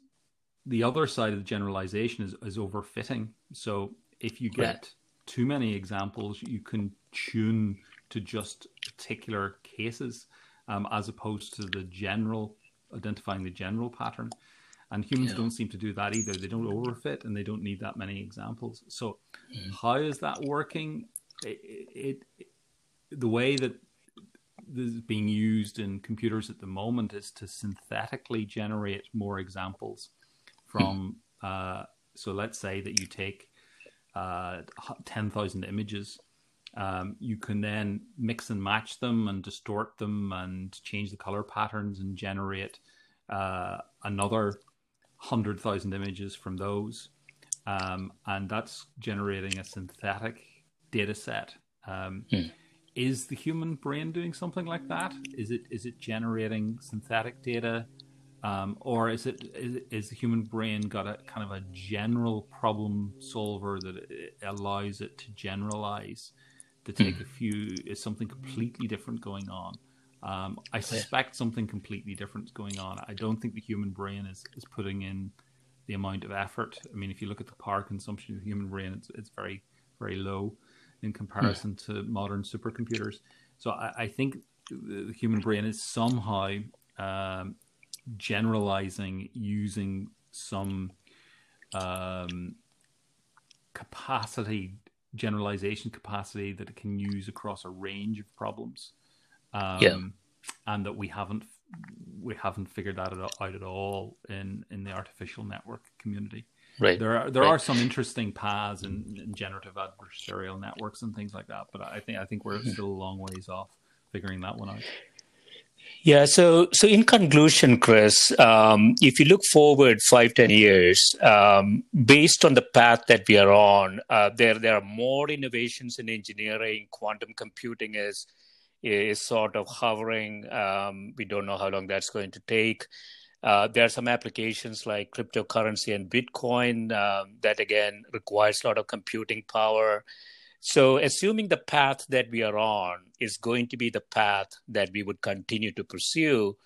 the other side of the generalization is, is overfitting. So if you get right. too many examples, you can tune to just particular cases um, as opposed to the general identifying the general pattern. And humans yeah. don't seem to do that either. They don't overfit and they don't need that many examples. So, mm. how is that working? It, it, it, the way that is being used in computers at the moment is to synthetically generate more examples from. uh, so let's say that you take uh, 10,000 images. Um, you can then mix and match them and distort them and change the color patterns and generate uh, another 100,000 images from those. Um, and that's generating a synthetic data set. Um, hmm is the human brain doing something like that? Is it is it generating synthetic data, um, or is it is, is, the human brain got a kind of a general problem solver that it allows it to generalize, to take mm. a few? Is something completely different going on? Um, I suspect something completely different is going on. I don't think the human brain is is putting in the amount of effort. I mean, if you look at the power consumption of the human brain, it's it's very very low in comparison yeah. to modern supercomputers. So I, I, think the human brain is somehow um, generalizing using some um, capacity, generalization capacity that it can use across a range of problems. Um, yeah. And that we haven't we haven't figured that out at all in in the artificial network community. Right. There are there right. are some interesting paths in, in, generative adversarial networks and things like that, but I think I think we're hmm. still a long ways off figuring that one out. Yeah. So so in conclusion, Chris, um, if you look forward five ten years, um, based on the path that we are on, uh, there there are more innovations in engineering. Quantum computing is is sort of hovering. Um, we don't know how long that's going to take. Uh, there are some applications like cryptocurrency and Bitcoin um, that again requires a lot of computing power. So, assuming the path that we are on is going to be the path that we would continue to pursue,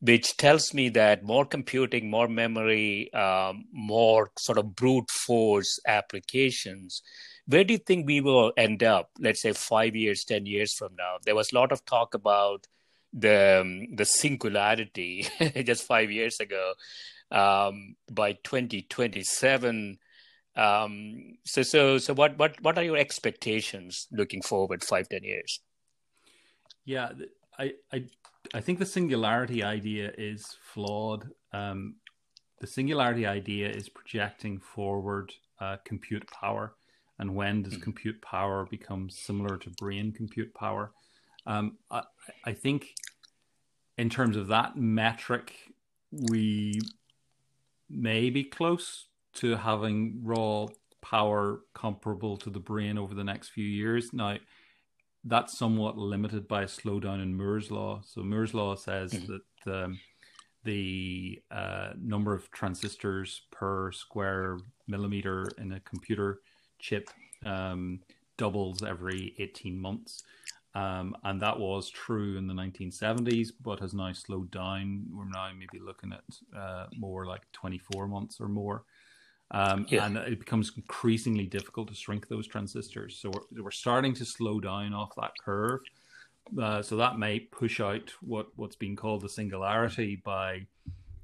which tells me that more computing, more memory, um, more sort of brute force applications. Where do you think we will end up, let's say five years, 10 years from now? There was a lot of talk about the um, the singularity just five years ago. Um, by 2027, Um, so, so, so, what, what, what are your expectations looking forward five, ten years? Yeah, I, I, I think the singularity idea is flawed. Um, the singularity idea is projecting forward uh, compute power, and when does mm-hmm. compute power become similar to brain compute power? Um, I, I think, in terms of that metric, we may be close to having raw power comparable to the brain over the next few years. Now, that's somewhat limited by a slowdown in Moore's law. So Moore's law says mm-hmm. that um, the uh, number of transistors per square millimeter in a computer chip um, doubles every 18 months. Um, and that was true in the 1970s, but has now slowed down. We're now maybe looking at uh, more like 24 months or more. Um, yeah. And it becomes increasingly difficult to shrink those transistors. So we're, we're starting to slow down off that curve. Uh, so that may push out what, what's being called the singularity by,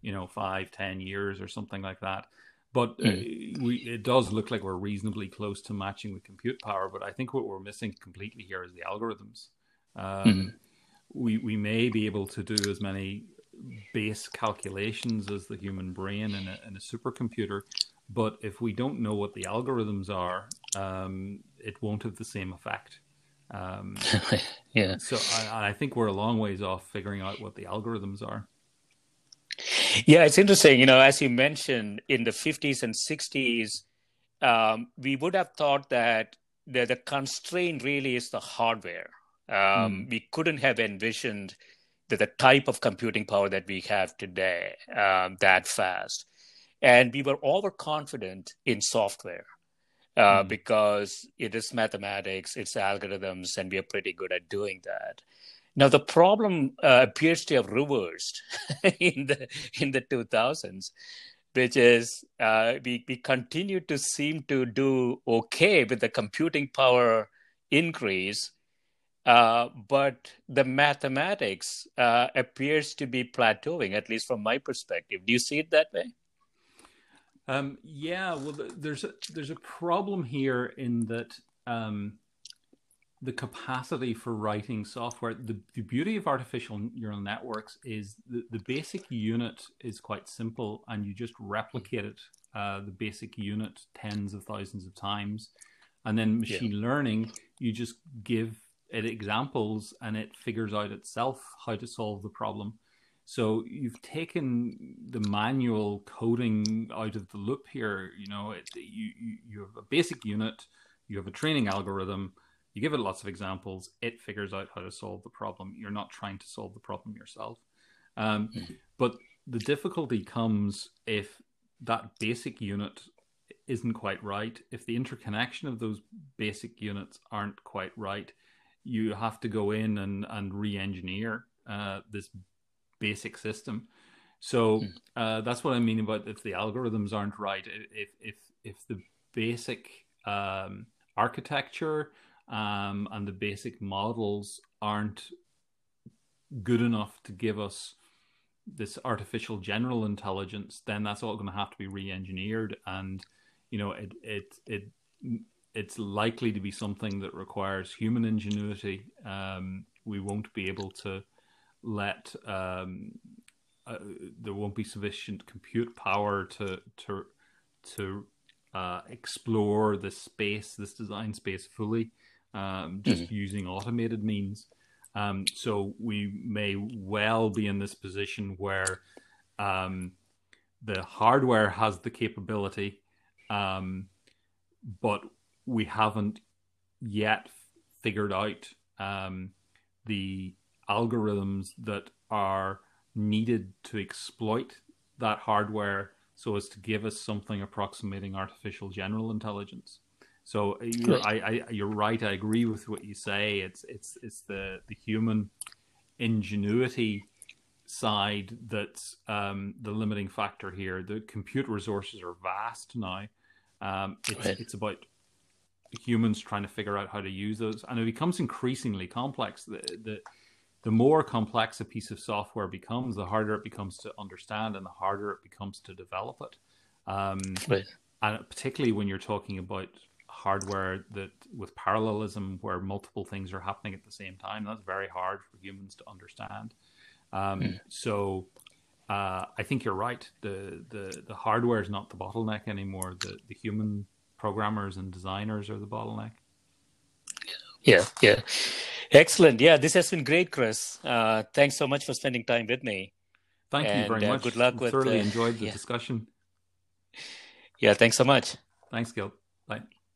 you know, five, ten years or something like that. But uh, mm. we, it does look like we're reasonably close to matching with compute power. But I think what we're missing completely here is the algorithms. Um, mm. We we may be able to do as many base calculations as the human brain in a, in a supercomputer, but if we don't know what the algorithms are, um, it won't have the same effect. Um, yeah. So I, I think we're a long ways off figuring out what the algorithms are. Yeah, it's interesting. You know, as you mentioned, in the 50s and 60s, um, we would have thought that the, the constraint really is the hardware. Um, mm. We couldn't have envisioned the, the, type of computing power that we have today um, that fast. And we were overconfident in software uh, mm. because it is mathematics, it's algorithms, and we are pretty good at doing that. Now the problem uh, appears to have reversed in the in the 2000s, which is uh, we we continue to seem to do okay with the computing power increase, uh, but the mathematics uh, appears to be plateauing, at least from my perspective. Do you see it that way? Um, yeah, well, there's a, there's a problem here in that. Um, the capacity for writing software. The, the beauty of artificial neural networks is the, the basic unit is quite simple and you just replicate it, uh, the basic unit, tens of thousands of times. And then machine yeah. learning, you just give it examples and it figures out itself how to solve the problem. So you've taken the manual coding out of the loop here. You know, it, you, you, you have a basic unit, you have a training algorithm, you give it lots of examples, it figures out how to solve the problem. You're not trying to solve the problem yourself. Um, mm-hmm. But the difficulty comes if that basic unit isn't quite right, if the interconnection of those basic units aren't quite right, you have to go in and, and re engineer uh, this basic system. So hmm. uh, that's what I mean about if the algorithms aren't right, if if if the basic um, architecture um, and the basic models aren't good enough to give us this artificial general intelligence, then that's all going to have to be re-engineered, and you know it it it it's likely to be something that requires human ingenuity. Um, we won't be able to let um, uh, there won't be sufficient compute power to to to uh, explore this space, this design space fully um, just mm-hmm. using automated means. Um, so we may well be in this position where um, the hardware has the capability, um, but we haven't yet figured out um, the algorithms that are needed to exploit that hardware so as to give us something approximating artificial general intelligence. So uh, you're, I, I, you're right. I agree with what you say. It's it's it's the the human ingenuity side that's um, the limiting factor here. The compute resources are vast now. Um, it's right. it's about humans trying to figure out how to use those, and it becomes increasingly complex. The, the the more complex a piece of software becomes, the harder it becomes to understand, and the harder it becomes to develop it. Um, right and particularly when you're talking about hardware that with parallelism where multiple things are happening at the same time that's very hard for humans to understand um, mm. so uh, I think you're right. The, the the hardware is not the bottleneck anymore. The the human programmers and designers are the bottleneck. Yeah, yeah, excellent. Yeah, this has been great, Chris. Uh, thanks so much for spending time with me. Thank and, you very uh, much. Good luck with. Thoroughly uh, enjoyed the yeah. discussion. Yeah, thanks so much. Thanks, Gil. Bye.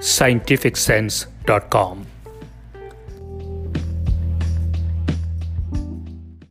scientificsense.com.